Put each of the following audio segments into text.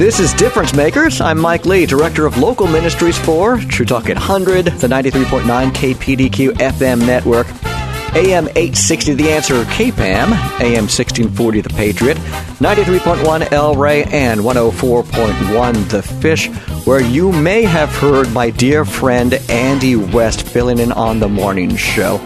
This is Difference Makers. I'm Mike Lee, Director of Local Ministries for True Talk 100, the 93.9 KPDQ FM network, AM 860 The Answer KPAM, AM 1640 The Patriot, 93.1 L Ray, and 104.1 The Fish, where you may have heard my dear friend Andy West filling in on the morning show.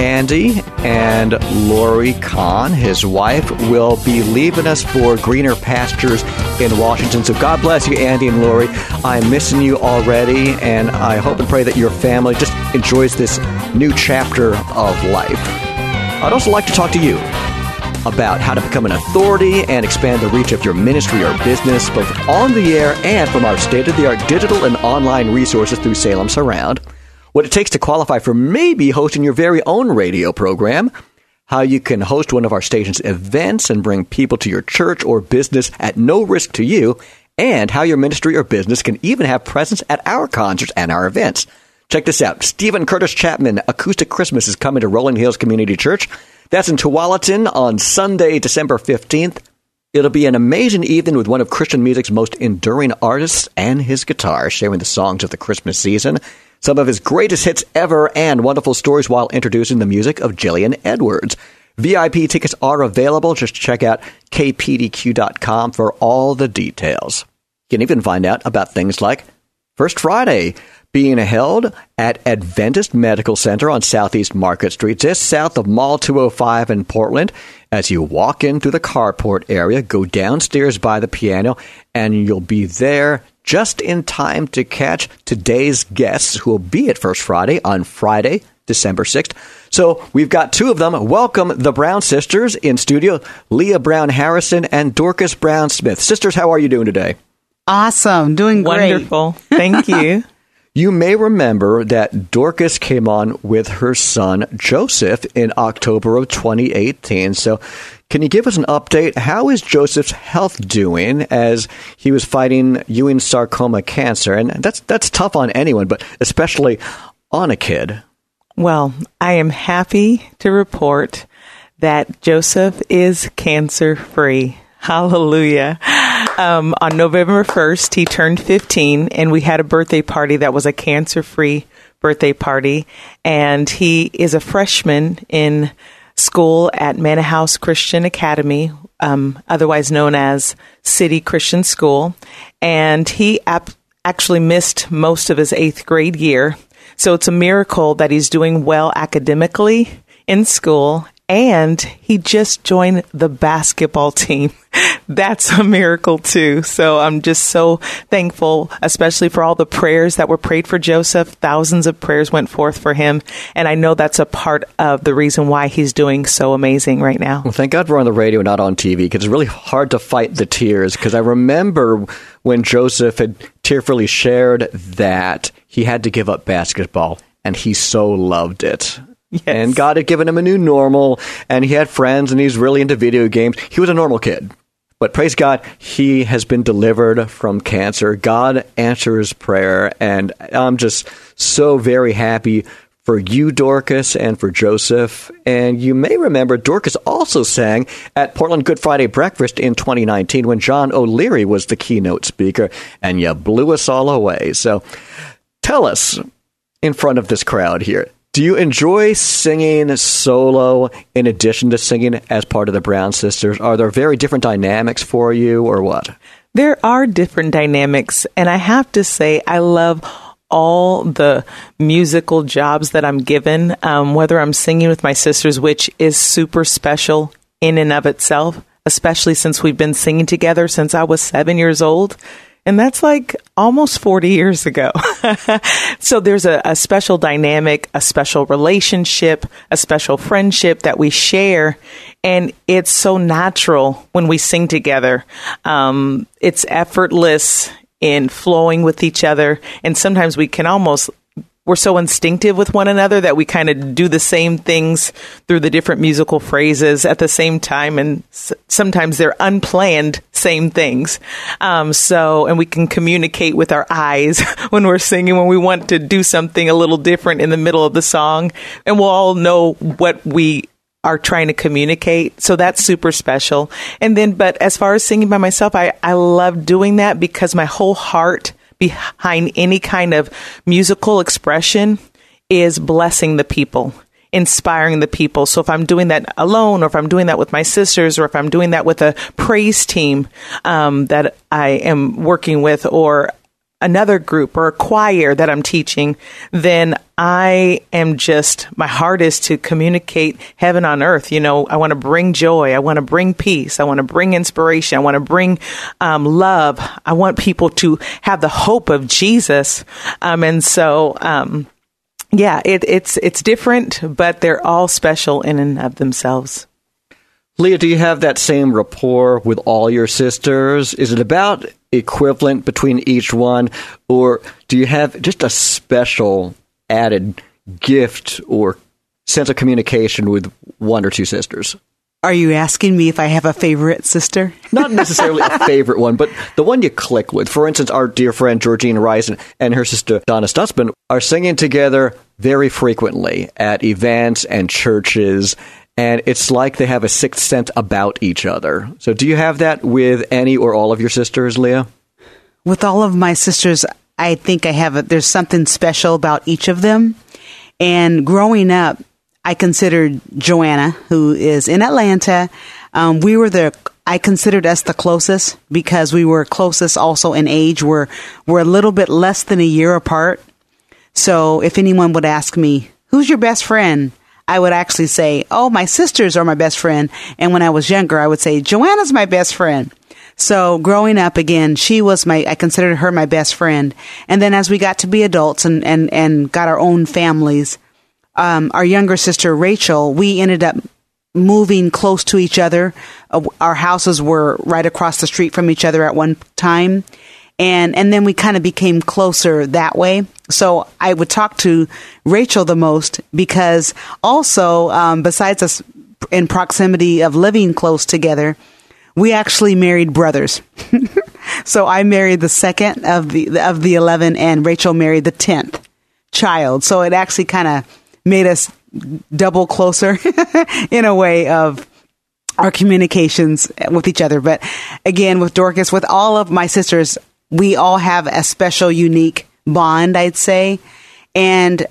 Andy and Lori Kahn, his wife, will be leaving us for greener pastures in Washington. So God bless you, Andy and Lori. I'm missing you already, and I hope and pray that your family just enjoys this new chapter of life. I'd also like to talk to you about how to become an authority and expand the reach of your ministry or business, both on the air and from our state of the art digital and online resources through Salem Surround what it takes to qualify for maybe hosting your very own radio program, how you can host one of our station's events and bring people to your church or business at no risk to you, and how your ministry or business can even have presence at our concerts and our events. Check this out. Steven Curtis Chapman Acoustic Christmas is coming to Rolling Hills Community Church. That's in Tualatin on Sunday, December 15th. It'll be an amazing evening with one of Christian music's most enduring artists and his guitar, sharing the songs of the Christmas season some of his greatest hits ever, and wonderful stories while introducing the music of Jillian Edwards. VIP tickets are available. Just check out kpdq.com for all the details. You can even find out about things like First Friday being held at Adventist Medical Center on Southeast Market Street, just south of Mall 205 in Portland. As you walk in through the carport area, go downstairs by the piano, and you'll be there just in time to catch today's guests who will be at First Friday on Friday, December 6th. So we've got two of them. Welcome the Brown sisters in studio, Leah Brown Harrison and Dorcas Brown Smith. Sisters, how are you doing today? Awesome. Doing great. Wonderful. Thank you. You may remember that Dorcas came on with her son Joseph in October of 2018. So can you give us an update? How is Joseph's health doing as he was fighting Ewing sarcoma cancer? And that's that's tough on anyone, but especially on a kid. Well, I am happy to report that Joseph is cancer free. Hallelujah. Um, on November 1st, he turned 15, and we had a birthday party that was a cancer free birthday party. And he is a freshman in school at Mannahouse Christian Academy, um, otherwise known as City Christian School, and he ap- actually missed most of his eighth grade year. So it's a miracle that he's doing well academically in school and he just joined the basketball team. That's a miracle too. So I'm just so thankful, especially for all the prayers that were prayed for Joseph. Thousands of prayers went forth for him. And I know that's a part of the reason why he's doing so amazing right now. Well, thank God we're on the radio, not on TV, because it's really hard to fight the tears. Because I remember when Joseph had tearfully shared that he had to give up basketball and he so loved it. Yes. And God had given him a new normal, and he had friends, and he's really into video games. He was a normal kid. But praise God, he has been delivered from cancer. God answers prayer, and I'm just so very happy for you, Dorcas, and for Joseph. And you may remember Dorcas also sang at Portland Good Friday Breakfast in 2019 when John O'Leary was the keynote speaker, and you blew us all away. So tell us in front of this crowd here do you enjoy singing solo in addition to singing as part of the Brown Sisters? Are there very different dynamics for you, or what? There are different dynamics, and I have to say, I love all the musical jobs that I'm given, um, whether I'm singing with my sisters, which is super special in and of itself, especially since we've been singing together since I was seven years old. And that's like almost 40 years ago. so there's a, a, special dynamic, a special relationship, a special friendship that we share. And it's so natural when we sing together. Um, it's effortless in flowing with each other. And sometimes we can almost we're so instinctive with one another that we kind of do the same things through the different musical phrases at the same time and s- sometimes they're unplanned same things. Um, so, and we can communicate with our eyes when we're singing, when we want to do something a little different in the middle of the song. And we'll all know what we are trying to communicate. So that's super special. And then, but as far as singing by myself, I, I love doing that because my whole heart behind any kind of musical expression is blessing the people inspiring the people. So if I'm doing that alone, or if I'm doing that with my sisters, or if I'm doing that with a praise team um, that I am working with, or another group or a choir that I'm teaching, then I am just, my heart is to communicate heaven on earth. You know, I want to bring joy. I want to bring peace. I want to bring inspiration. I want to bring um, love. I want people to have the hope of Jesus. Um, and so, um, yeah, it, it's it's different, but they're all special in and of themselves. Leah, do you have that same rapport with all your sisters? Is it about equivalent between each one, or do you have just a special added gift or sense of communication with one or two sisters? Are you asking me if I have a favorite sister? Not necessarily a favorite one, but the one you click with. For instance, our dear friend Georgine Rice and her sister Donna Stutzman are singing together very frequently at events and churches, and it's like they have a sixth sense about each other. So, do you have that with any or all of your sisters, Leah? With all of my sisters, I think I have a, there's something special about each of them. And growing up, I considered Joanna, who is in Atlanta. Um, we were the I considered us the closest because we were closest also in age. We're we're a little bit less than a year apart. So if anyone would ask me, "Who's your best friend?" I would actually say, "Oh, my sisters are my best friend." And when I was younger, I would say, "Joanna's my best friend." So growing up again, she was my, I considered her my best friend. And then as we got to be adults and, and, and got our own families, um, our younger sister Rachel, we ended up moving close to each other. Uh, our houses were right across the street from each other at one time. And, and then we kind of became closer that way. So I would talk to Rachel the most because also, um, besides us in proximity of living close together, we actually married brothers. so I married the second of the, of the 11 and Rachel married the 10th child. So it actually kind of made us double closer in a way of our communications with each other. But again, with Dorcas, with all of my sisters, we all have a special, unique bond, I'd say. And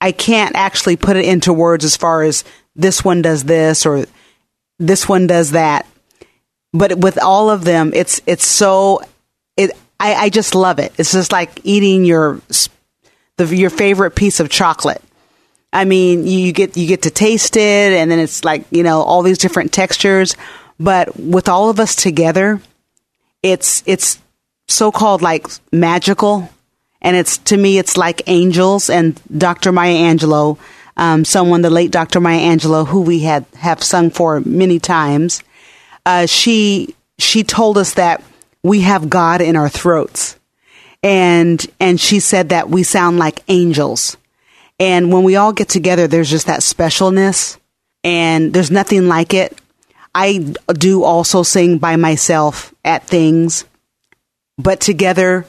I can't actually put it into words as far as this one does this or this one does that. But with all of them, it's, it's so, it, I, I just love it. It's just like eating your, the, your favorite piece of chocolate I mean, you get you get to taste it, and then it's like you know all these different textures. But with all of us together, it's it's so called like magical, and it's to me it's like angels. And Dr. Maya Angelou, um, someone the late Dr. Maya Angelou, who we had have sung for many times, uh, she she told us that we have God in our throats, and and she said that we sound like angels and when we all get together, there's just that specialness and there's nothing like it. I do also sing by myself at things, but together,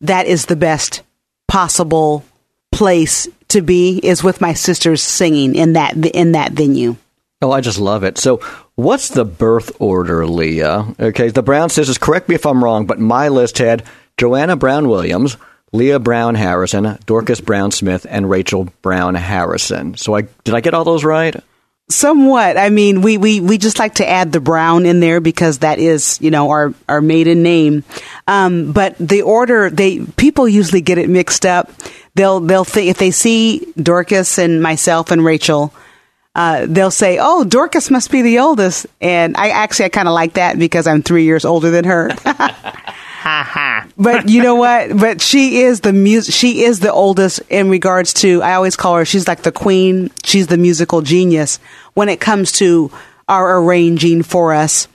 that is the best possible place to be is with my sisters singing in that in that venue. Oh, I just love it. So, what's the birth order, Leah? Okay, the Brown sisters. Correct me if I'm wrong, but my list had Joanna Brown Williams, Leah Brown Harrison, Dorcas Brown Smith, and Rachel Brown Harrison. So I did I get all those right? Somewhat. I mean, we, we, we just like to add the Brown in there because that is, you know, our, our maiden name. Um, but the order, they, people usually get it mixed up. They'll, they'll think, if they see Dorcas and myself and Rachel, uh, they'll say, "Oh, Dorcas must be the oldest," and I actually I kind of like that because I'm three years older than her. ha ha. But you know what? But she is the music. She is the oldest in regards to. I always call her. She's like the queen. She's the musical genius when it comes to our arranging for us.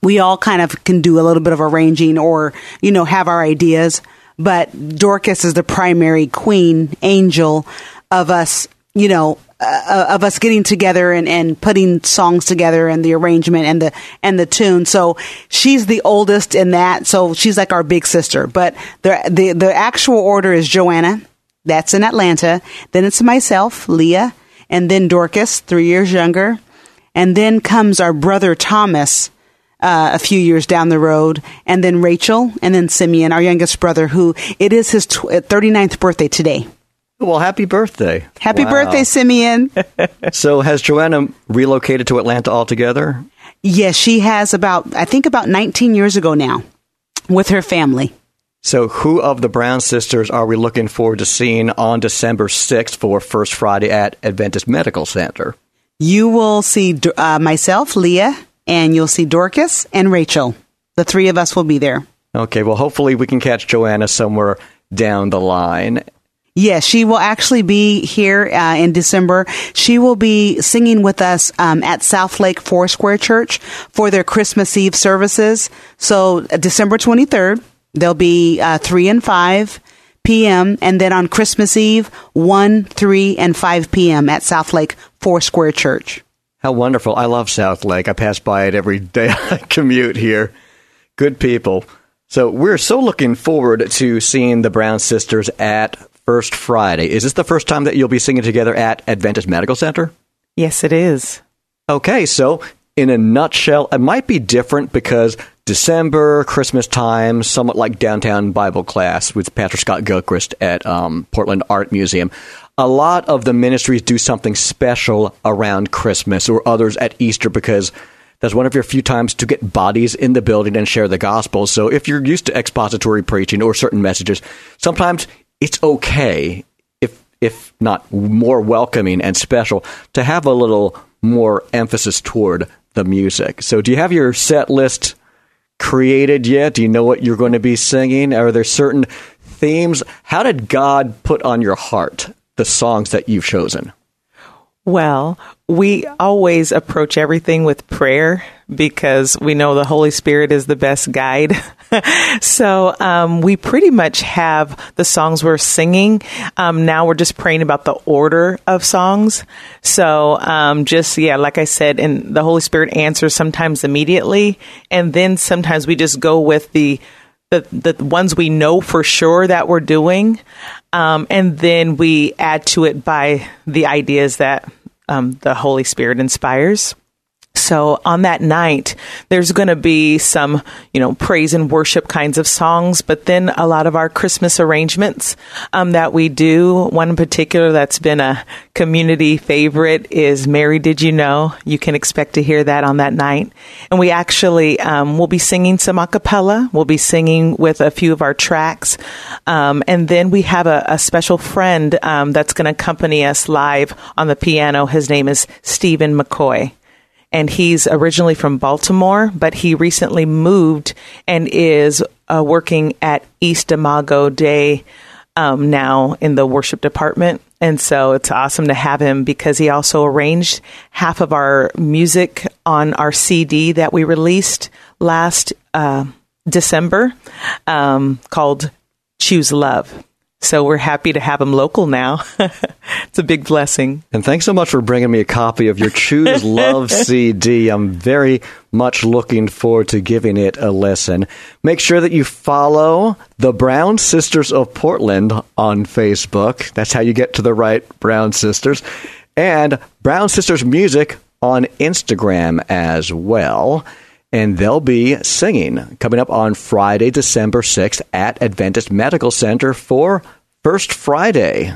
We all kind of can do a little bit of arranging, or you know, have our ideas. But Dorcas is the primary queen angel of us. You know, uh, of us getting together and, and putting songs together and the arrangement and the and the tune. So she's the oldest in that. So she's like our big sister. But the the the actual order is Joanna. That's in Atlanta. Then it's myself, Leah, and then Dorcas, three years younger, and then comes our brother Thomas. Uh, a few years down the road, and then Rachel, and then Simeon, our youngest brother, who it is his tw- 39th birthday today. Well, happy birthday. Happy Wow. birthday, Simeon. So, has Joanna relocated to Atlanta altogether? yes, she has about, I think about 19 years ago now with her family. So, who of the Brown sisters are we looking forward to seeing on December 6th for First Friday at Adventist Medical Center? You will see uh, myself, Leah, and you'll see Dorcas and Rachel. The three of us will be there. Okay, well, hopefully we can catch Joanna somewhere down the line. Yes, she will actually be here uh, in December. She will be singing with us um, at SouthLake Foursquare Church for their Christmas Eve services. So uh, December 23rd, there'll be uh, 3 and 5 p.m. And then on Christmas Eve, 1, 3, and 5 p.m. at SouthLake Foursquare Church. How wonderful. I love SouthLake. I pass by it every day I commute here. Good people. So, we're so looking forward to seeing the Brown sisters at First Friday. Is this the first time that you'll be singing together at Adventist Medical Center? Yes, it is. Okay, so in a nutshell, it might be different because December, Christmas time, somewhat like downtown Bible class with Pastor Scott Gilchrist at um, Portland Art Museum. A lot of the ministries do something special around Christmas or others at Easter because that's one of your few times to get bodies in the building and share the gospel. So if you're used to expository preaching or certain messages, sometimes it's okay if if not more welcoming and special to have a little more emphasis toward the music. So do you have your set list created yet? Do you know what you're going to be singing? Are there certain themes? How did God put on your heart the songs that you've chosen? Well, we always approach everything with prayer because we know the Holy Spirit is the best guide. so um, we pretty much have the songs we're singing. Um, now we're just praying about the order of songs. So um, just, yeah, like I said, and the Holy Spirit answers sometimes immediately. And then sometimes we just go with the the, the ones we know for sure that we're doing, um, and then we add to it by the ideas that um, the Holy Spirit inspires. So on that night, there's going to be some, you know, praise and worship kinds of songs, but then a lot of our Christmas arrangements um, that we do. One in particular that's been a community favorite is "Mary, Did You Know?" You can expect to hear that on that night, and we actually um, will be singing some a cappella. We'll be singing with a few of our tracks, um, and then we have a, a special friend um, that's going to accompany us live on the piano. His name is Stephen McCoy and he's originally from Baltimore, but he recently moved and is uh, working at East Imago Dei um, now in the worship department. And so it's awesome to have him because he also arranged half of our music on our CD that we released last uh, December um, called Choose Love. So we're happy to have them local now. it's a big blessing. And thanks so much for bringing me a copy of your Choose Love CD. I'm very much looking forward to giving it a listen. Make sure that you follow the Brown Sisters of Portland on Facebook. That's how you get to the right Brown Sisters. And Brown Sisters Music on Instagram as well. And they'll be singing coming up on Friday, December 6th at Adventist Medical Center for First Friday.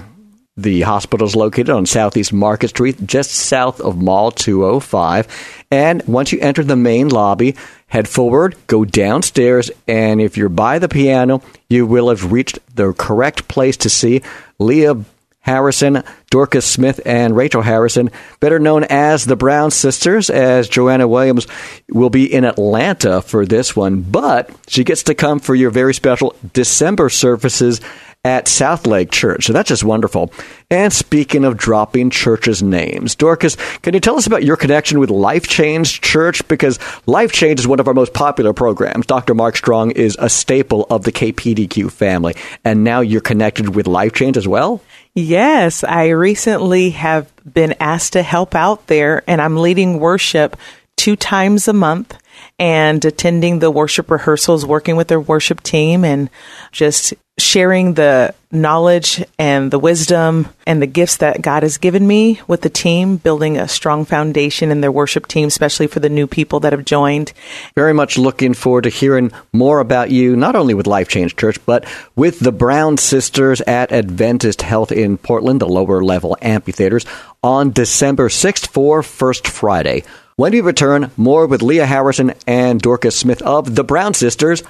The hospital is located on Southeast Market Street, just south of Mall 205. And once you enter the main lobby, head forward, go downstairs, and if you're by the piano, you will have reached the correct place to see Leah Harrison, Dorcas Smith, and Rachel Harrison, better known as the Brown Sisters, as Joanna Williams will be in Atlanta for this one, but she gets to come for your very special December services at SouthLake Church. So that's just wonderful. And speaking of dropping churches' names, Dorcas, can you tell us about your connection with Life Change Church? Because Life Change is one of our most popular programs. Dr. Mark Strong is a staple of the KPDQ family. And now you're connected with Life Change as well? Yes, I recently have been asked to help out there, and I'm leading worship two times a month and attending the worship rehearsals, working with their worship team, and just sharing the knowledge and the wisdom and the gifts that God has given me with the team, building a strong foundation in their worship team, especially for the new people that have joined. Very much looking forward to hearing more about you, not only with Life Change Church, but with the Brown Sisters at Adventist Health in Portland, the lower level amphitheaters, on December 6th for First Friday. When we return, more with Leah Harrison and Dorcas Smith of the Brown Sisters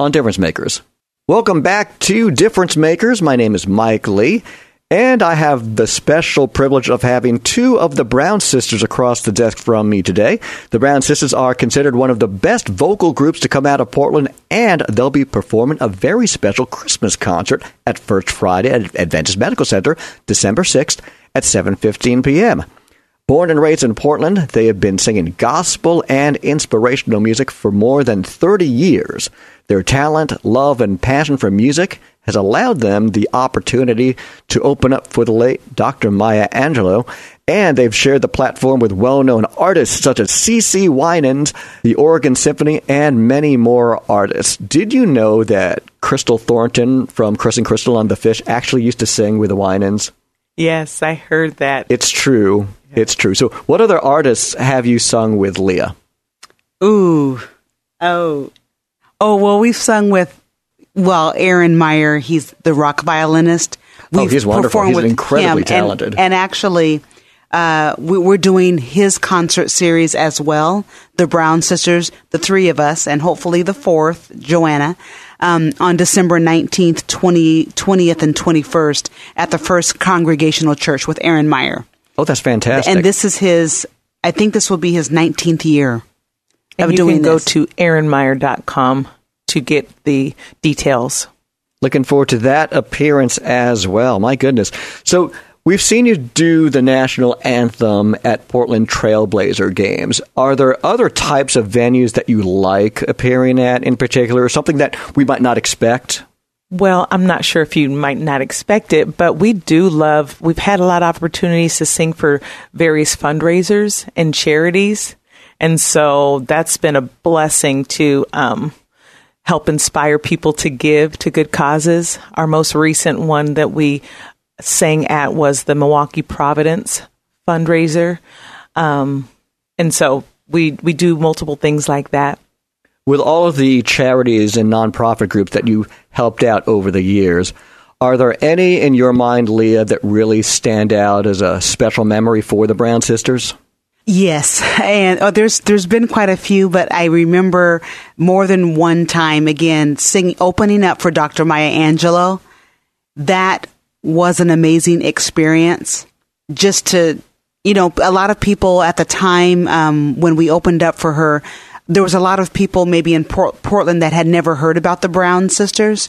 on Difference Makers. Welcome back to Difference Makers. My name is Mike Lee, and I have the special privilege of having two of the Brown Sisters across the desk from me today. The Brown Sisters are considered one of the best vocal groups to come out of Portland, and they'll be performing a very special Christmas concert at First Friday at Adventist Medical Center, December 6th at 7:15 p.m. Born and raised in Portland, they have been singing gospel and inspirational music for more than 30 years. Their talent, love, and passion for music has allowed them the opportunity to open up for the late Dr. Maya Angelou, and they've shared the platform with well known artists such as CeCe Winans, the Oregon Symphony, and many more artists. Did you know that Crystal Thornton from Chris and Crystal on the Fish actually used to sing with the Winans? Yes, I heard that. It's true. It's true. So, what other artists have you sung with, Leah? Ooh. Oh. Oh, well, we've sung with, well, Aaron Meyer. He's the rock violinist. Oh, We've he's wonderful. He's with incredibly him, and- talented. And, actually, uh, we, we're doing his concert series as well. The Brown Sisters, the three of us, and hopefully the fourth, Joanna, um, on December 19th, 20, 20th, and 21st at the First Congregational Church with Aaron Meyer. Oh, that's fantastic. And this is his, I think this will be his 19th year and of you doing can go this. to aaronmeyer.com to get the details. Looking forward to that appearance as well. My goodness. So we've seen you do the national anthem at Portland Trailblazer games. Are there other types of venues that you like appearing at in particular, or something that we might not expect? Well, I'm not sure if you might not expect it, but we do love, we've had a lot of opportunities to sing for various fundraisers and charities. And so that's been a blessing to um, help inspire people to give to good causes. Our most recent one that we sang at was the Milwaukie Providence fundraiser. Um, and so we, we do multiple things like that. With all of the charities and nonprofit groups that you helped out over the years, are there any in your mind, Leah, that really stand out as a special memory for the Brown Sisters? Yes, and oh, there's there's been quite a few, but I remember more than one time again singing opening up for Dr. Maya Angelou. That was an amazing experience. Just to you know, a lot of people at the time um, when we opened up for her, there was a lot of people maybe in Port- Portland that had never heard about the Brown sisters.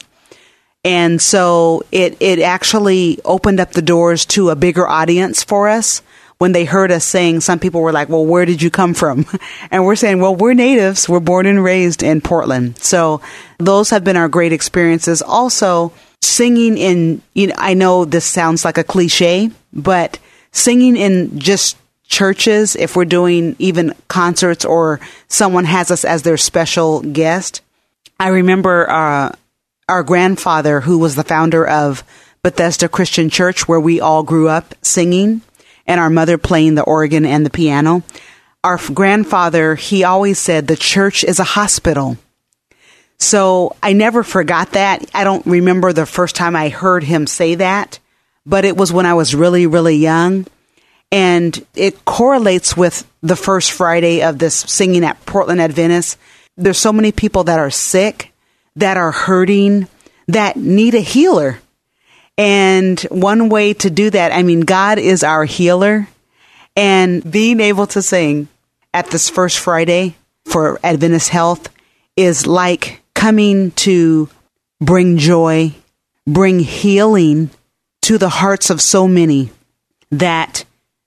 And so it, it actually opened up the doors to a bigger audience for us. When they heard us sing, some people were like, well, where did you come from? And we're saying, well, we're natives. We're born and raised in Portland. So those have been our great experiences. Also, singing in, you know, I know this sounds like a cliche, but singing in just churches, if we're doing even concerts or someone has us as their special guest. I remember uh, our grandfather, who was the founder of Bethesda Christian Church, where we all grew up singing, and our mother playing the organ and the piano. Our grandfather, he always said, the church is a hospital. So I never forgot that. I don't remember the first time I heard him say that, but it was when I was really, really young. And it correlates with the first Friday of this singing at Portland Adventist. There's so many people that are sick, that are hurting, that need a healer. And one way to do that, I mean, God is our healer. And being able to sing at this first Friday for Adventist Health is like coming to bring joy, bring healing to the hearts of so many that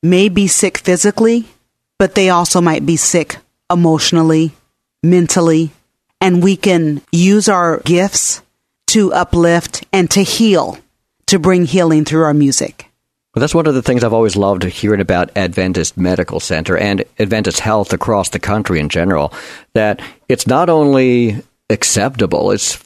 may be sick physically, but they also might be sick emotionally, mentally, and we can use our gifts to uplift and to heal, to bring healing through our music. Well, that's one of the things I've always loved hearing about Adventist Medical Center and Adventist Health across the country in general. That it's not only acceptable, it's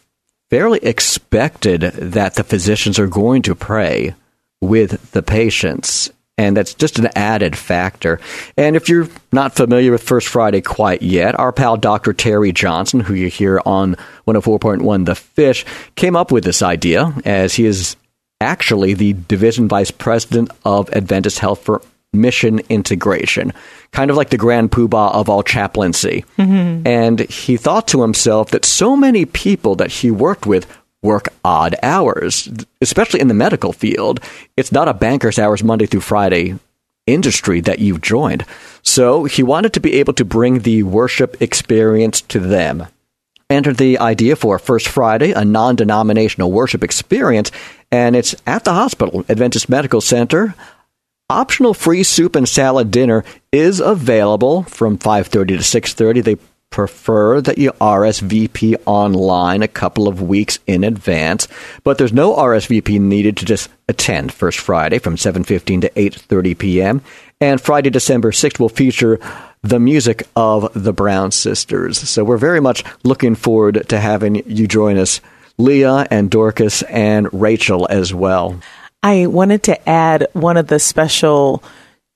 fairly expected that the physicians are going to pray with the patients. And that's just an added factor. And if you're not familiar with First Friday quite yet, our pal Dr. Terry Johnson, who you hear on 104.1 The Fish, came up with this idea as he is actually the division vice president of Adventist Health for Mission Integration, kind of like the grand poobah of all chaplaincy. Mm-hmm. And he thought to himself that so many people that he worked with work odd hours, especially in the medical field. It's not a banker's hours Monday through Friday industry that you've joined. So he wanted to be able to bring the worship experience to them. Entered the idea for First Friday, a non denominational worship experience, and it's at the hospital, Adventist Medical Center. Optional free soup and salad dinner is available from 5:30 to 6:30. They prefer that you RSVP online a couple of weeks in advance, but there's no RSVP needed to just attend First Friday from 7:15 to 8:30 p.m. And Friday, December 6th will feature the music of the Brown Sisters. So we're very much looking forward to having you join us Leah and Dorcas and Rachel as well. I wanted to add one of the special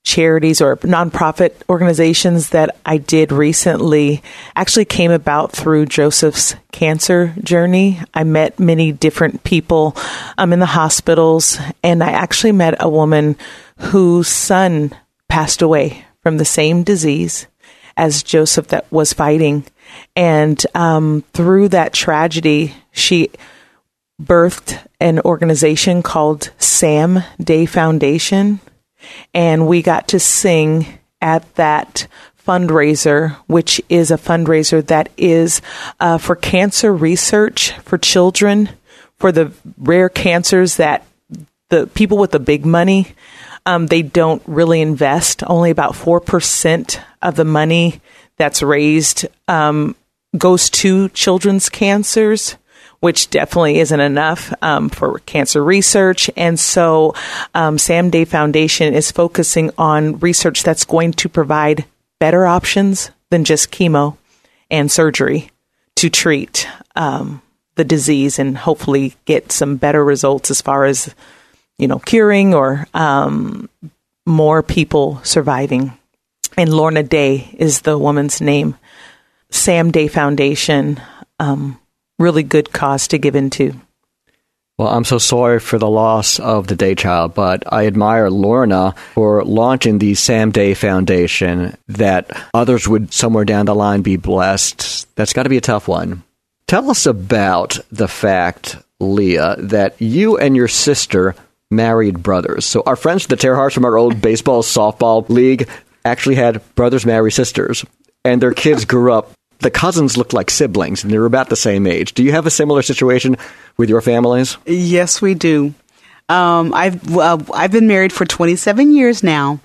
charities or nonprofit organizations that I did recently actually came about through Joseph's cancer journey. I met many different people um, in the hospitals, and I actually met a woman whose son passed away from the same disease as Joseph that was fighting. And um, through that tragedy, she birthed an organization called Sam Day Foundation. And we got to sing at that fundraiser, which is a fundraiser that is uh, for cancer research for children, for the rare cancers that the people with the big money um, they don't really invest. Only about 4% of the money that's raised um, goes to children's cancers. Which definitely isn't enough um, for cancer research. And so, um, Sam Day Foundation is focusing on research that's going to provide better options than just chemo and surgery to treat um, the disease and hopefully get some better results as far as you know, curing or um, more people surviving. And Lorna Day is the woman's name. Sam Day Foundation, um, really good cause to give into. Well, I'm so sorry for the loss of the Day Child, but I admire Lorna for launching the Sam Day Foundation that others would somewhere down the line be blessed. That's got to be a tough one. Tell us about the fact, Leah, that you and your sister married brothers. So our friends, the Terrahars from our old baseball softball league, actually had brothers marry sisters, and their kids grew up. The cousins looked like siblings, and they were about the same age. Do you have a similar situation with your families? Yes, we do. Um, I've uh, I've been married for 27 years now,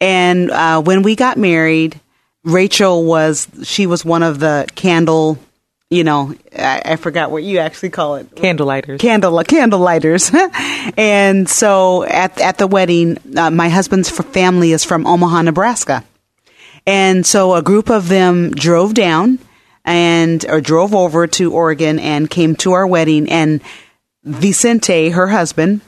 and uh, when we got married, Rachel was she was one of the candle you know, I, I, forgot what you actually call it. Candle lighters. Candle, candle lighters. and so at, at the wedding, uh, my husband's family is from Omaha, Nebraska. And so a group of them drove down and, or drove over to Oregon and came to our wedding. And Vicente, her husband,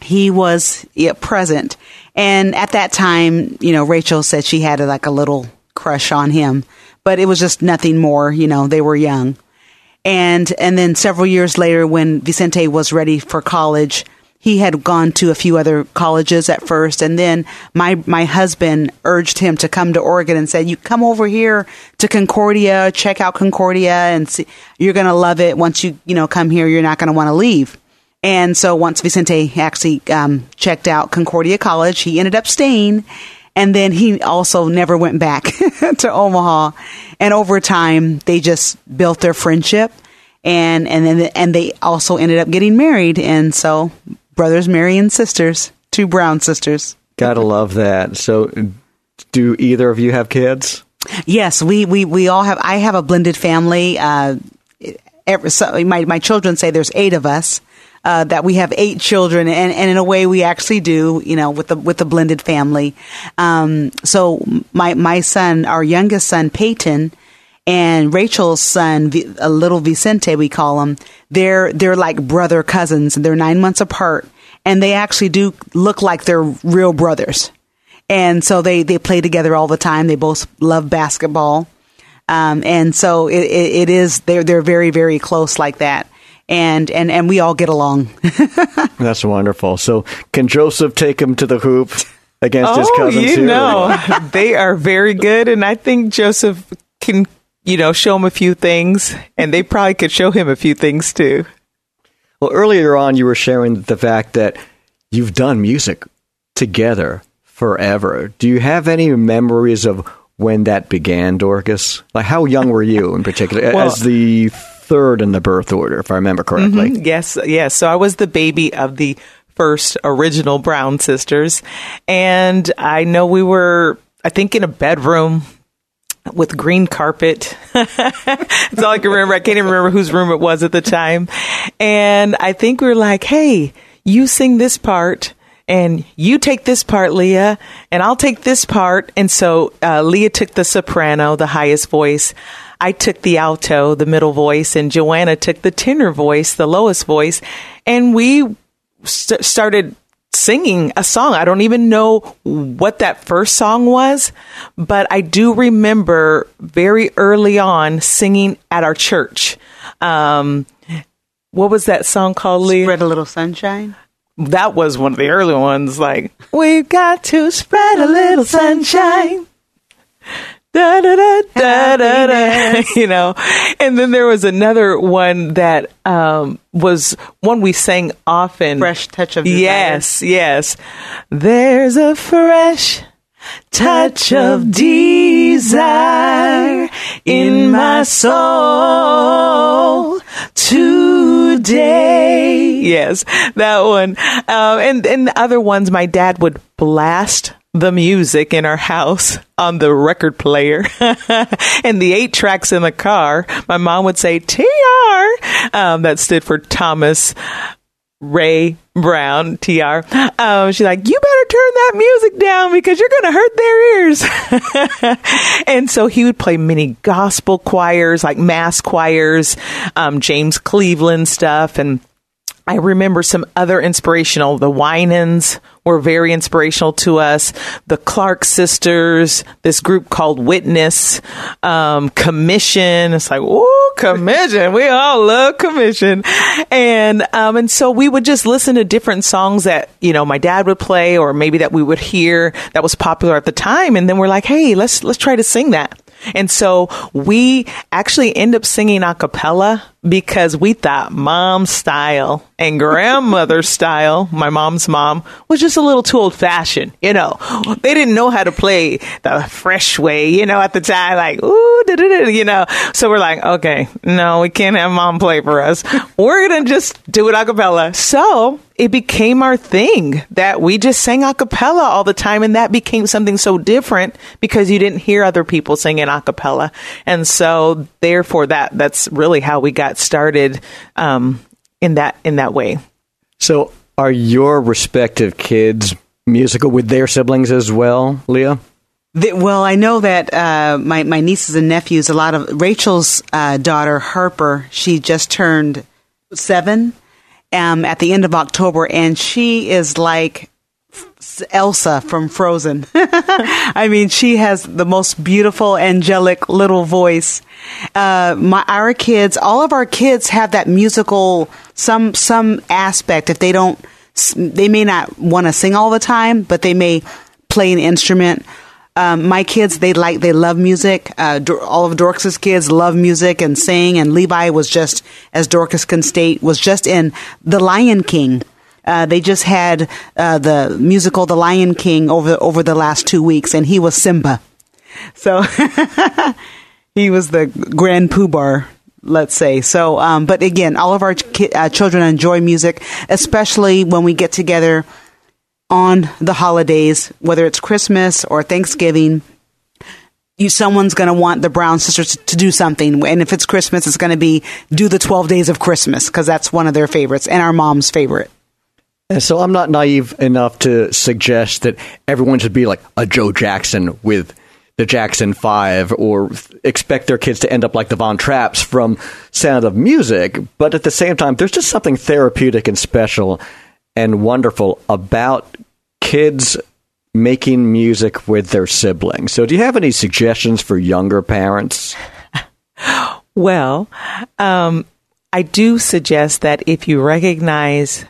he was yeah, present. And at that time, you know, Rachel said she had like a little crush on him but it was just nothing more. You know, they were young. And, and then several years later, when Vicente was ready for college, he had gone to a few other colleges at first and then my my husband urged him to come to Oregon and said you come over here to Concordia check out Concordia and see, you're going to love it once you you know come here you're not going to want to leave and so once Vicente actually um, checked out Concordia College he ended up staying and then he also never went back to Omaha. And over time, they just built their friendship. and and then and they also ended up getting married, and so brothers marrying sisters, two Brown sisters. Gotta love that. So, do either of you have kids? Yes, we we we all have. I have a blended family. Uh, every, so my my children say there's eight of us. Uh, that we have eight children, and, and in a way we actually do, you know, with the with the blended family. Um, so my my son, our youngest son, Peyton, and Rachel's son, a little Vicente, we call him. They're they're like brother cousins. and They're nine months apart, and they actually do look like they're real brothers. And so they they play together all the time. They both love basketball, um, and so it, it, it is they're they're very very close like that. And, and and we all get along. That's wonderful. So, can Joseph take him to the hoop against oh, his cousins? you here? know, they are very good, and I think Joseph can you know, show him a few things, and they probably could show him a few things too. Well, earlier on, you were sharing the fact that you've done music together forever. Do you have any memories of when that began, Dorcas? Like, how young were you in particular, well, as the third in the birth order, if I remember correctly? Mm-hmm, yes, yes. So I was the baby of the first original Brown sisters, and I know we were, I think, in a bedroom with green carpet. That's all I can remember. I can't even remember whose room it was at the time. And I think we were like, hey, you sing this part and you take this part, Leah, and I'll take this part. And so uh, Leah took the soprano, the highest voice. I took the alto, the middle voice, and Joanna took the tenor voice, the lowest voice. And we st- started singing a song. I don't even know what that first song was, but I do remember very early on singing at our church. Um, what was that song called, Lee? Spread a Little Sunshine? That was one of the early ones. Like, we've got to spread a little sunshine da da da da da da you know? And then there was another one that um, was one we sang often. Fresh touch of desire. yes yes. There's a fresh touch of desire in my soul today yes that one um, and and the other ones my dad would blast the music in our house on the record player and the eight tracks in the car. My mom would say TR. Um, that stood for Thomas Ray Brown, TR. Um, she's like, you better turn that music down because you're going to hurt their ears. and so he would play many gospel choirs, like mass choirs, um, James Cleveland stuff. And I remember some other inspirational, the Winans were very inspirational to us. The Clark sisters, this group called Witness, um, Commission. It's like, oh, Commission. we all love Commission. And, um, and so we would just listen to different songs that, you know, my dad would play or maybe that we would hear that was popular at the time. And then we're like, hey, let's, let's try to sing that. And so we actually end up singing a cappella because we thought mom style and grandmother style, my mom's mom, was just a little too old fashioned. You know, they didn't know how to play the fresh way, you know, at the time, like, ooh, you know. So we're like, okay, no, we can't have mom play for us. We're going to just do it a cappella. So it became our thing that we just sang a cappella all the time. And that became something so different because you didn't hear other people singing a cappella. And so therefore that, that's really how we got started, um, in that, in that way. So are your respective kids musical with their siblings as well, Leah? The, well, I know that uh, my my nieces and nephews. A lot of Rachel's uh, daughter Harper. She just turned seven um, at the end of October, and she is like Elsa from Frozen. I mean, she has the most beautiful, angelic little voice. Uh, my our kids, all of our kids have that musical some some aspect. If they don't, they may not want to sing all the time, but they may play an instrument. Um, my kids, they like, they love music. Uh, all of Dorcas's kids love music and sing. And Levi was just, as Dorcas can state, was just in The Lion King. Uh, they just had uh, the musical The Lion King over over the last two weeks, and he was Simba. So he was the Grand Poobah let's say. So, um, but again, all of our ki- uh, children enjoy music, especially when we get together on the holidays, whether it's Christmas or Thanksgiving. You, someone's going to want the Brown sisters to do something, and if it's Christmas, it's going to be do the twelve days of Christmas because that's one of their favorites and our mom's favorite. And so I'm not naive enough to suggest that everyone should be like a Joe Jackson with the Jackson Five or expect their kids to end up like the Von Trapps from Sound of Music. But at the same time, there's just something therapeutic and special and wonderful about kids making music with their siblings. So, do you have any suggestions for younger parents? Well, um, I do suggest that if you recognize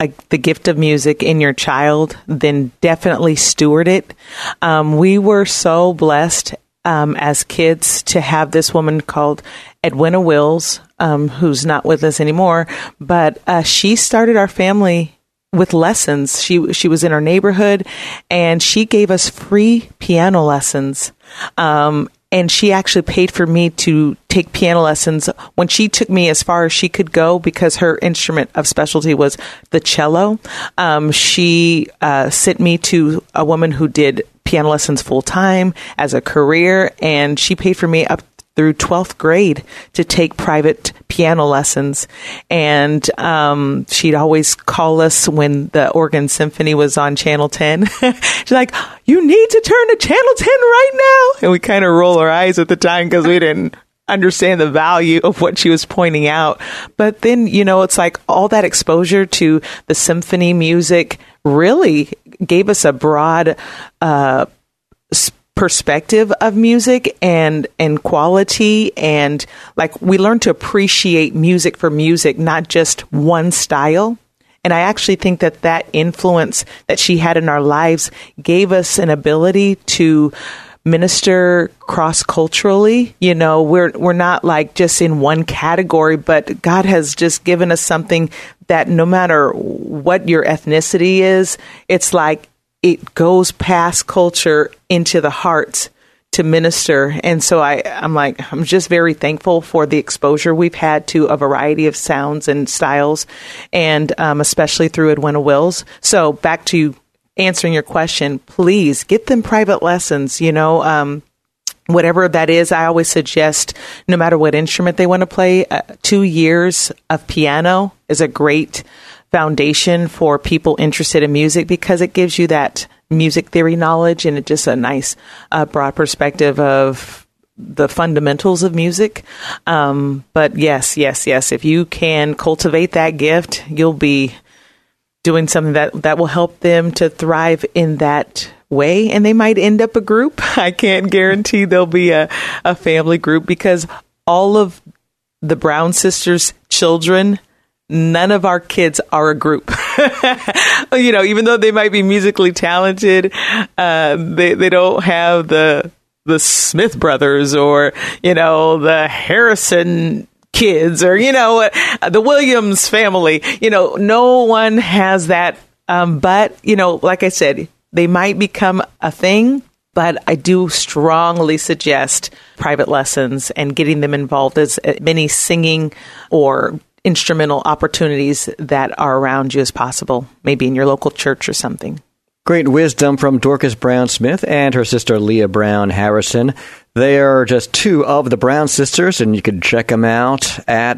a, the gift of music in your child, then definitely steward it. Um, we were so blessed um, as kids to have this woman called Edwina Wills, um, who's not with us anymore, but uh, she started our family with lessons. She she was in our neighborhood, and she gave us free piano lessons. Um, and she actually paid for me to take piano lessons when she took me as far as she could go because her instrument of specialty was the cello. Um, she uh, sent me to a woman who did piano lessons full time as a career, and she paid for me up through 12th grade to take private piano lessons. And um, she'd always call us when the Oregon Symphony was on Channel 10. She's like, You need to turn to Channel 10 right now. And we kind of roll our eyes at the time because we didn't understand the value of what she was pointing out. But then, you know, it's like all that exposure to the symphony music really gave us a broad uh, perspective of music and and quality. And like we learn to appreciate music for music not just one style. And i actually think that that influence that she had in our lives gave us an ability to minister cross culturally you know we're we're not like just in one category but god has just given us something that no matter what your ethnicity is it's like it goes past culture into the hearts to minister. And so I, I'm like, I'm just very thankful for the exposure we've had to a variety of sounds and styles, and um, especially through Edwina Wills. So back to answering your question, please get them private lessons. You know, um, whatever that is, I always suggest no matter what instrument they want to play, uh, two years of piano is a great foundation for people interested in music because it gives you that music theory knowledge and it's just a nice uh, broad perspective of the fundamentals of music. Um, but yes, yes, yes, if you can cultivate that gift, you'll be doing something that, that will help them to thrive in that way. And they might end up a group. I can't guarantee there'll be a, a family group because all of the Brown sisters' children none of our kids are a group. you know, even though they might be musically talented, uh, they they don't have the the Smith brothers or you know the Harrison kids or you know the Williams family. You know, no one has that. Um, but you know, like I said, they might become a thing. But I do strongly suggest private lessons and getting them involved as many singing or instrumental opportunities that are around you as possible, maybe in your local church or something. Great wisdom from Dorcas Brown Smith and her sister Leah Brown Harrison. They are just two of the Brown sisters, and you can check them out at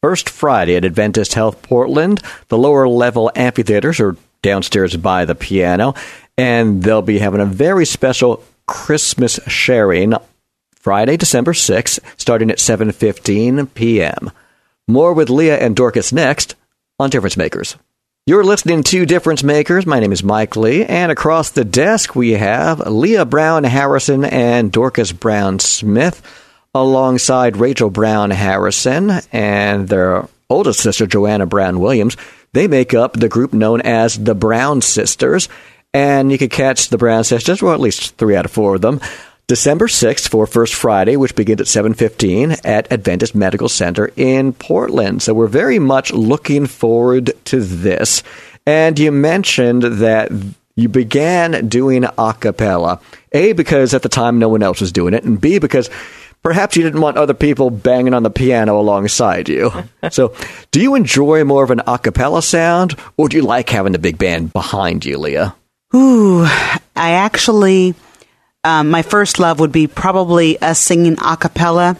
First Friday at Adventist Health Portland. The lower level amphitheaters are downstairs by the piano, and they'll be having a very special Christmas sharing Friday, December 6th, starting at 7:15 p.m. More with Leah and Dorcas next on Difference Makers. You're listening to Difference Makers. My name is Mike Lee, and across the desk we have Leah Brown Harrison and Dorcas Brown Smith, alongside Rachel Brown Harrison and their oldest sister, Joanna Brown Williams. They make up the group known as the Brown Sisters, and you can catch the Brown Sisters, or at least three out of four of them, December 6th for First Friday, which begins at 7:15 at Adventist Medical Center in Portland. So we're very much looking forward to this. And you mentioned that you began doing a cappella. A because at the time no one else was doing it, and B because perhaps you didn't want other people banging on the piano alongside you. so, do you enjoy more of an a cappella sound, or do you like having the big band behind you, Leah? Ooh, I actually, um, my first love would be probably us singing a cappella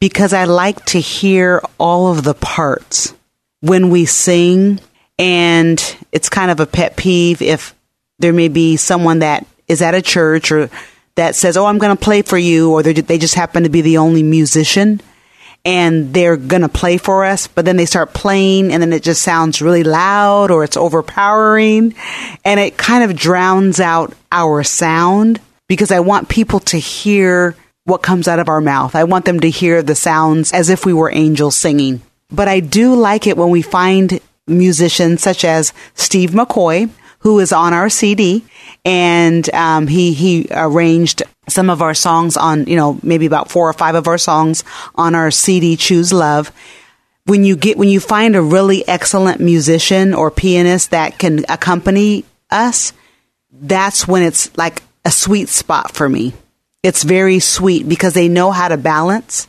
because I like to hear all of the parts when we sing. And it's kind of a pet peeve if there may be someone that is at a church or that says, "Oh, I'm going to play for you," or they just happen to be the only musician and they're going to play for us, but then they start playing and then it just sounds really loud or it's overpowering and it kind of drowns out our sound because I want people to hear what comes out of our mouth. I want them to hear the sounds as if we were angels singing. But I do like it when we find musicians such as Steve McCoy, who is on our CD, and um, he he arranged some of our songs on you know maybe about four or five of our songs on our CD Choose Love. When you get when you find a really excellent musician or pianist that can accompany us, that's when it's like a sweet spot for me. It's very sweet because they know how to balance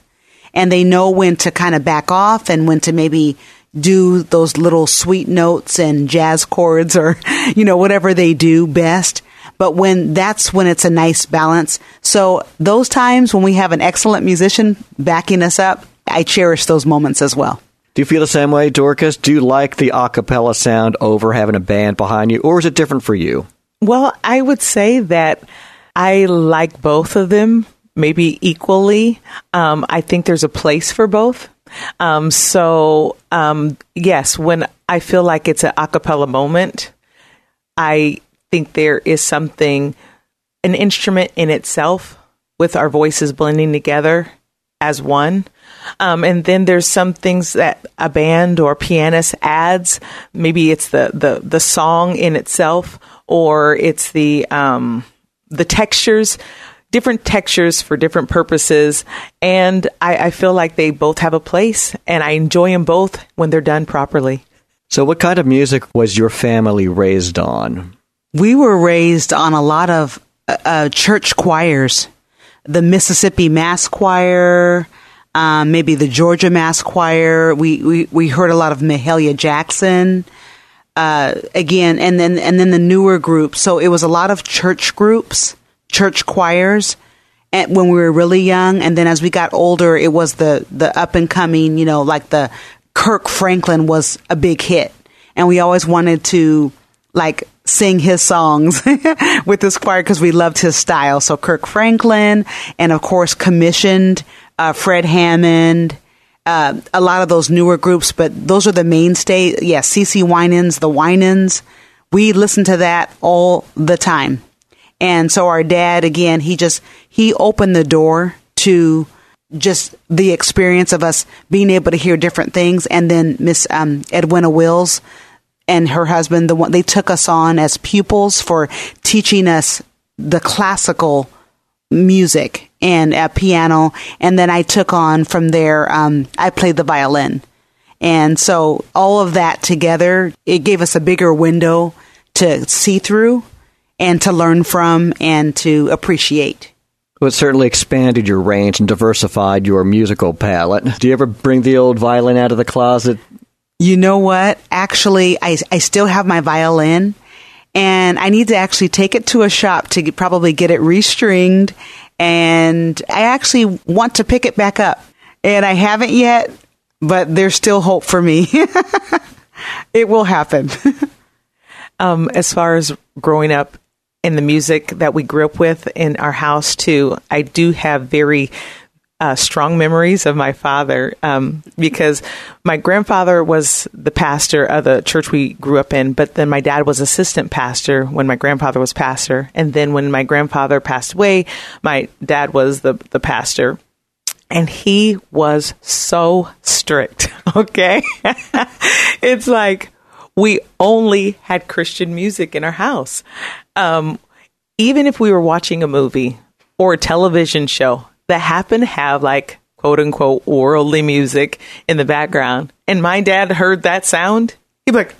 and they know when to kind of back off and when to maybe do those little sweet notes and jazz chords or, you know, whatever they do best. But when that's when it's a nice balance. So those times when we have an excellent musician backing us up, I cherish those moments as well. Do you feel the same way, Dorcas? Do you like the a cappella sound over having a band behind you, or is it different for you? Well, I would say that I like both of them, maybe equally. Um, I think there's a place for both. Um, so, um, yes, when I feel like it's an acapella moment, I think there is something, an instrument in itself with our voices blending together as one. Um, and then there's some things that a band or pianist adds. Maybe it's the, the, the song in itself or it's the, um, the textures different textures for different purposes. And I, I, feel like they both have a place, and I enjoy them both when they're done properly. So, what kind of music was your family raised on? We were raised on a lot of uh, uh church choirs, the Mississippi Mass Choir. Um, maybe the Georgia Mass Choir. We, we, we heard a lot of Mahalia Jackson. Uh, again, and then and then the newer groups. So it was a lot of church groups church choirs and when we were really young and then as we got older it was the the up and coming you know like the kirk franklin was a big hit and we always wanted to like sing his songs with this choir because we loved his style so kirk franklin and of course commissioned uh, fred hammond uh, a lot of those newer groups but those are the mainstay. Yeah CeCe Winans the Winans. We listen to that all the time. And so our dad, again, he just, he opened the door to just the experience of us being able to hear different things. And then Miss um, Edwina Wills and her husband, the one they took us on as pupils for teaching us the classical music and uh, piano. And then I took on from there. Um, I played the violin, and so all of that together, it gave us a bigger window to see through and to learn from and to appreciate. Well, it certainly expanded your range and diversified your musical palette. Do you ever bring the old violin out of the closet? You know what? Actually, I, I still have my violin, and I need to actually take it to a shop to get, probably get it restringed. And I actually want to pick it back up, and I haven't yet, but there's still hope for me. it will happen. um, as far as growing up and the music that we grew up with in our house too. I do have very uh, strong memories of my father um, because my grandfather was the pastor of the church we grew up in, but then my dad was assistant pastor when my grandfather was pastor, and then when my grandfather passed away, my dad was the the pastor. And he was so strict. Okay. it's like, we only had Christian music in our house. Um, even if we were watching a movie or a television show that happened to have like quote unquote worldly music in the background, and my dad heard that sound, he'd be like,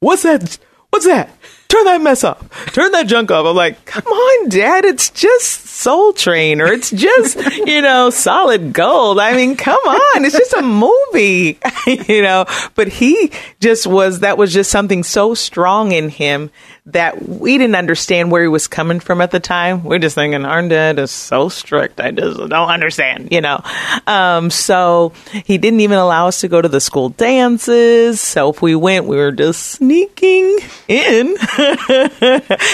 What's that? What's that? turn that mess off, turn that junk off. I'm like, come on, Dad, it's just Soul Train or it's just you know Solid Gold. I mean, come on, it's just a movie, you know. But he just was that was just something so strong in him that we didn't understand where he was coming from at the time. We're just thinking our dad is so strict. I just don't understand, you know. Um, so he didn't even allow us to go to the school dances. So if we went, we were just sneaking in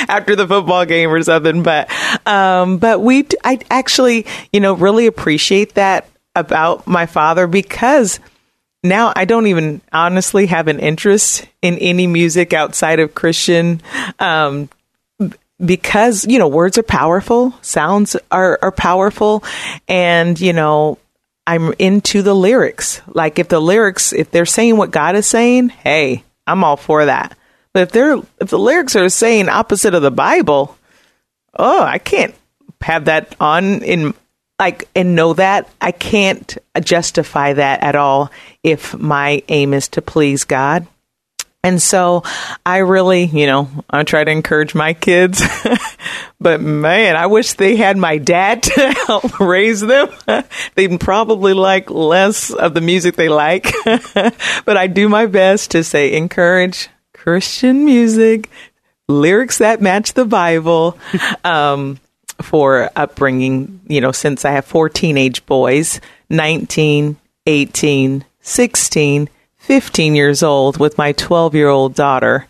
after the football game or something. But um, but we, I actually, you know, really appreciate that about my father because now I don't even honestly have an interest in any music outside of Christian. Um, because you know words are powerful sounds are, are powerful and you know i'm into the lyrics like if the lyrics if they're saying what god is saying hey i'm all for that but if they're if the lyrics are saying opposite of the bible oh i can't have that on in like and know that I can't justify that at all if my aim is to please God. And so I really, you know, I try to encourage my kids, but man, I wish they had my dad to help raise them. They'd probably like less of the music they like, but I do my best to say encourage Christian music, lyrics that match the Bible. Um, for upbringing, you know, since I have four teenage boys 19, 18, 16, 15 years old, with my 12 year old daughter,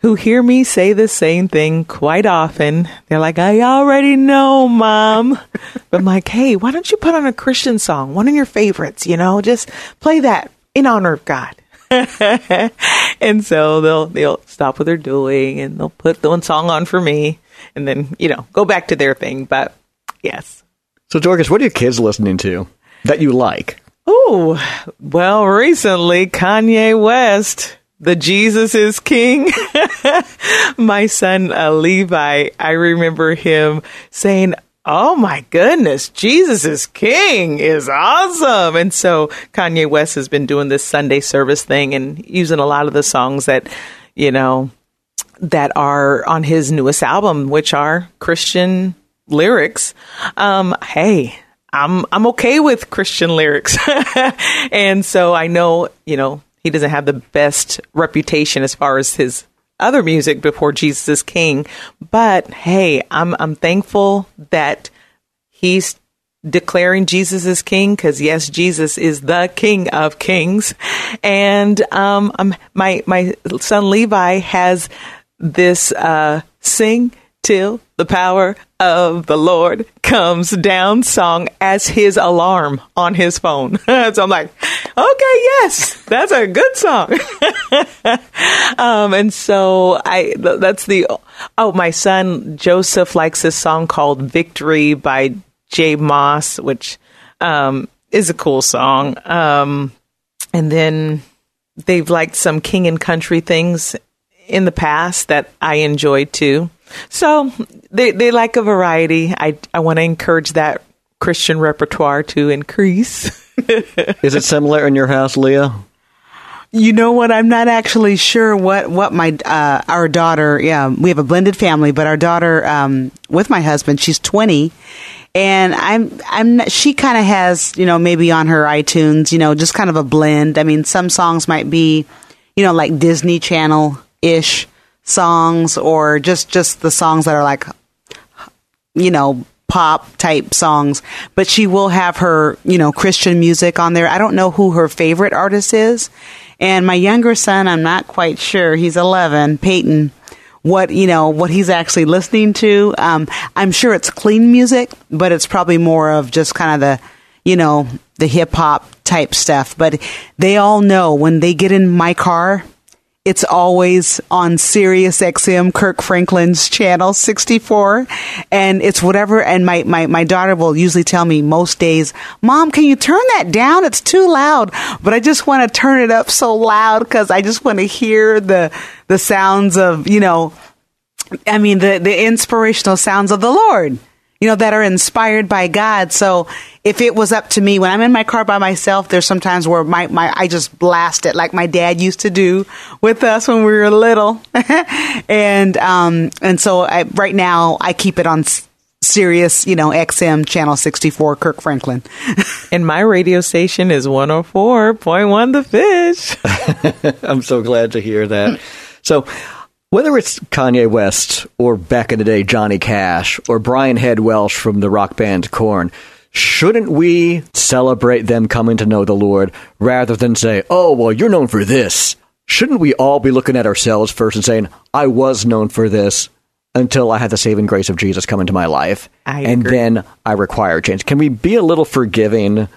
who hear me say the same thing quite often. They're like, I already know, mom. but I'm like, hey, why don't you put on a Christian song, one of your favorites, you know, just play that in honor of God. and so they'll they'll stop what they're doing and they'll put the one song on for me and then you know go back to their thing. But yes. So Dorcas, what are your kids listening to that you like? Oh, well, recently Kanye West, the Jesus is King. My son uh, Levi, I remember him saying, Oh my goodness, Jesus is King is awesome. And so Kanye West has been doing this Sunday service thing and using a lot of the songs that, you know, that are on his newest album, which are Christian lyrics. Um, hey, I'm I'm okay with Christian lyrics, and so I know you know he doesn't have the best reputation as far as his other music before Jesus is King, but hey, I'm I'm thankful that he's declaring Jesus is King because yes, Jesus is the King of Kings, and um, I'm, my my son Levi has this uh, sing till the power of the Lord comes down song as his alarm on his phone. so I'm like, okay, yes, that's a good song. um, and so I, that's the, oh, my son Joseph likes this song called Victory by J Moss, which, um, is a cool song. Um, and then they've liked some king and country things in the past that I enjoyed too. So they they like a variety. I I want to encourage that Christian repertoire to increase. Is it similar in your house, Leah? You know what? I'm not actually sure what what my uh, our daughter. Yeah, we have a blended family, but our daughter um, with my husband, she's 20, and I'm I'm not, she kind of has you know maybe on her iTunes, you know, just kind of a blend. I mean, some songs might be, you know, like Disney Channel ish songs or just just the songs that are like you know pop type songs. But she will have her you know christian music on there. I don't know who her favorite artist is. And my younger son i'm not quite sure. He's 11 peyton what you know what he's actually listening to. Um, i'm sure it's clean music but it's probably more of just kind of the you know the hip hop type stuff. But they all know when they get in my car it's always on Sirius XM, Kirk Franklin's channel 64. And it's whatever. And my, my, my daughter will usually tell me most days, Mom, can you turn that down? It's too loud. But I just want to turn it up so loud because I just want to hear the, the sounds of, you know, I mean, the, the inspirational sounds of the Lord you know, that are inspired by God. So if it was up to me, when I'm in my car by myself, there's sometimes where my, my I just blast it like my dad used to do with us when we were little, and um and so I, right now I keep it on Sirius, you know, XM channel 64, Kirk Franklin. and my radio station is 104.1 The Fish. I'm so glad to hear that. So, whether it's Kanye West or back in the day Johnny Cash or Brian Head Welch from the rock band Korn, shouldn't we celebrate them coming to know the Lord rather than say, oh, well, you're known for this? Shouldn't we all be looking at ourselves first and saying, I was known for this until I had the saving grace of Jesus come into my life? I and agree. then I require change. Can we be a little forgiving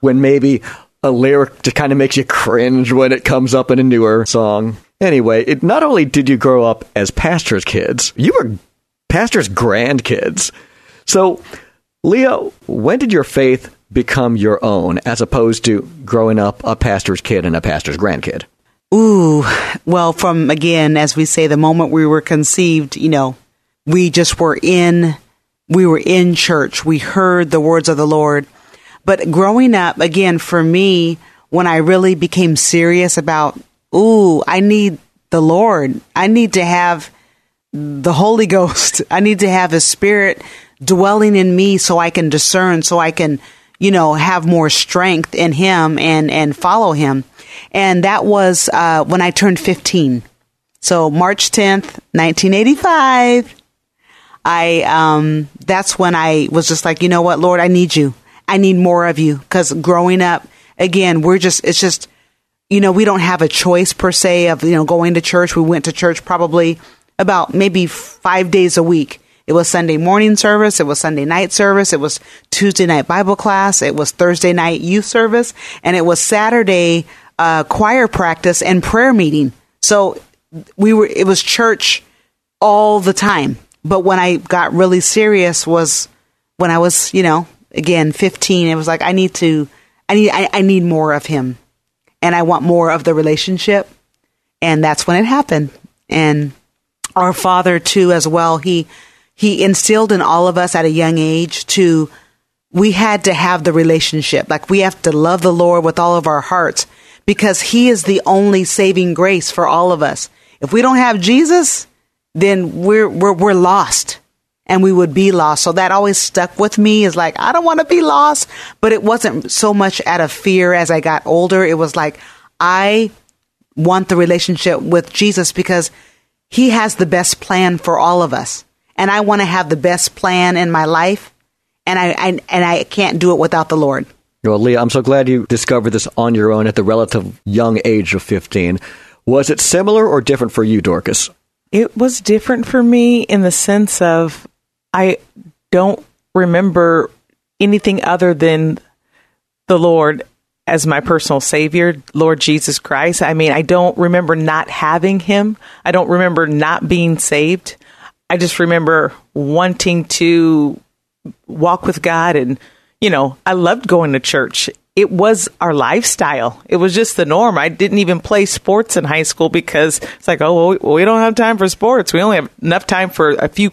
when maybe a lyric just kind of makes you cringe when it comes up in a newer song? Anyway, it not only did you grow up as pastor's kids, you were pastor's grandkids. So, Leah, when did your faith become your own as opposed to growing up a pastor's kid and a pastor's grandkid? Ooh, well, from again, as we say, the moment we were conceived, you know, we just were in, we were in church. We heard the words of the Lord. But growing up, again, for me, when I really became serious about ooh, I need the Lord. I need to have the Holy Ghost. I need to have His Spirit dwelling in me so I can discern, so I can, you know, have more strength in Him and, and follow Him. And that was uh, when I turned 15. So March 10th, 1985. I, um, that's when I was just like, you know what, Lord, I need you. I need more of you. Cause growing up, again, we're just, it's just, you know, we don't have a choice per se of, you know, going to church. We went to church probably about maybe five days a week. It was Sunday morning service. It was Sunday night service. It was Tuesday night Bible class. It was Thursday night youth service. And it was Saturday uh, choir practice and prayer meeting. So we were, it was church all the time. But when I got really serious was when I was, you know, again, 15, it was like, I need to, I need, I, I need more of him and I want more of the relationship. And that's when it happened. And our father too, as well, he, he instilled in all of us at a young age to, we had to have the relationship. Like we have to love the Lord with all of our hearts because he is the only saving grace for all of us. If we don't have Jesus, then we're, we're, we're lost and we would be lost. So that always stuck with me is like, I don't want to be lost, but it wasn't so much out of fear as I got older. It was like, I want the relationship with Jesus because he has the best plan for all of us. And I want to have the best plan in my life. And I, I and I can't do it without the Lord. Well, Leah, I'm so glad you discovered this on your own at the relative young age of 15. Was it similar or different for you, Dorcas? It was different for me in the sense of I don't remember anything other than the Lord as my personal savior, Lord Jesus Christ. I mean, I don't remember not having him. I don't remember not being saved. I just remember wanting to walk with God and you know, I loved going to church. It was our lifestyle. It was just the norm. I didn't even play sports in high school because it's like, oh, well, we don't have time for sports. We only have enough time for a few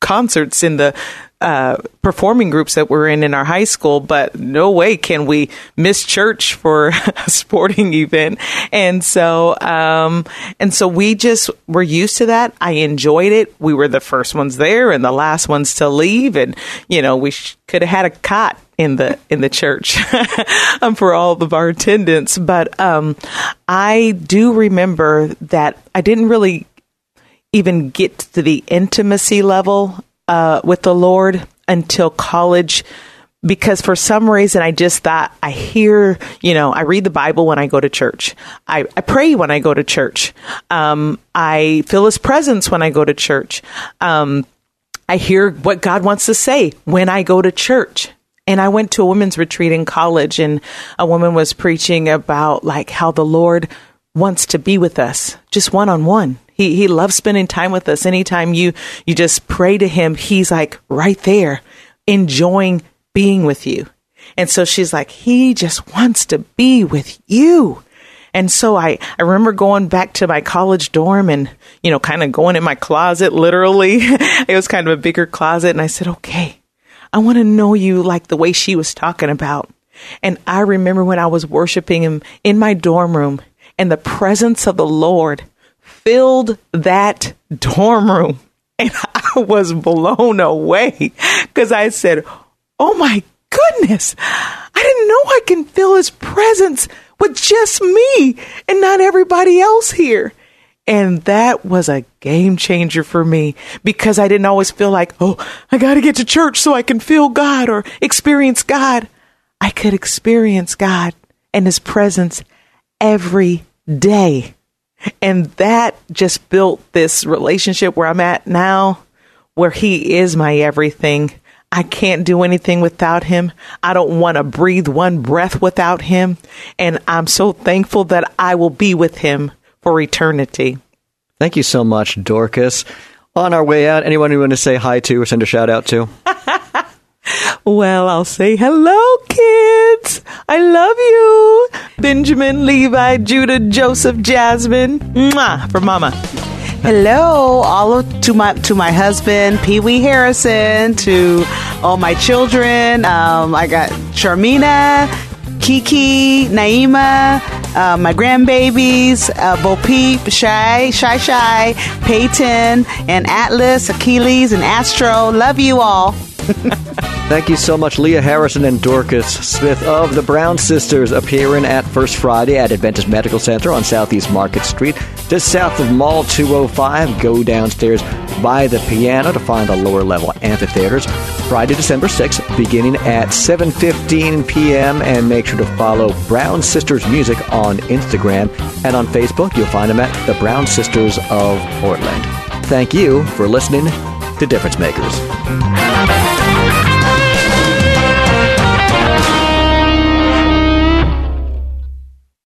concerts in the uh, performing groups that we're in in our high school, but no way can we miss church for a sporting event. And so, um, and so we just were used to that. I enjoyed it. We were the first ones there and the last ones to leave. And, you know, we sh- could have had a cot in the in the church um, for all of our attendants. But um, I do remember that I didn't really even get to the intimacy level uh, with the Lord until college because for some reason I just thought I hear, you know, I read the Bible when I go to church. I, I pray when I go to church. Um, I feel his presence when I go to church. Um, I hear what God wants to say when I go to church. And I went to a women's retreat in college and a woman was preaching about like how the Lord wants to be with us just one on one. He he loves spending time with us. Anytime you you just pray to him, he's like right there enjoying being with you. And so she's like he just wants to be with you. And so I, I remember going back to my college dorm and, you know, kind of going in my closet literally. it was kind of a bigger closet and I said, "Okay, I want to know you like the way she was talking about. And I remember when I was worshiping him in my dorm room and the presence of the Lord filled that dorm room. And I was blown away because I said, Oh my goodness, I didn't know I can feel his presence with just me and not everybody else here. And that was a game changer for me because I didn't always feel like, oh, I got to get to church so I can feel God or experience God. I could experience God and His presence every day. And that just built this relationship where I'm at now, where He is my everything. I can't do anything without him. I don't want to breathe one breath without him. And I'm so thankful that I will be with him for eternity. Thank you so much, Dorcas. On our way out, anyone you want to say hi to or send a shout out to? well, I'll say hello, kids. I love you. Benjamin, Levi, Judah, Joseph, Jasmine. Mwah, for mama. Hello, all of, to my to my husband Pee Wee Harrison, to all my children. Um, I got Charmina, Kiki, Naima, uh, my grandbabies, uh, Bo Peep, Shy, Shy Shy, Peyton, and Atlas, Achilles, and Astro. Love you all. Thank you so much, Leah Harrison and Dorcas Smith of the Brown Sisters, appearing at First Friday at Adventist Medical Center on Southeast Market Street, just south of Mall 205. Go downstairs by the piano to find the lower level amphitheaters. Friday, December 6th, beginning at 7:15 p.m. And make sure to follow Brown Sisters Music on Instagram and on Facebook. You'll find them at the Brown Sisters of Portland. Thank you for listening to Difference Makers.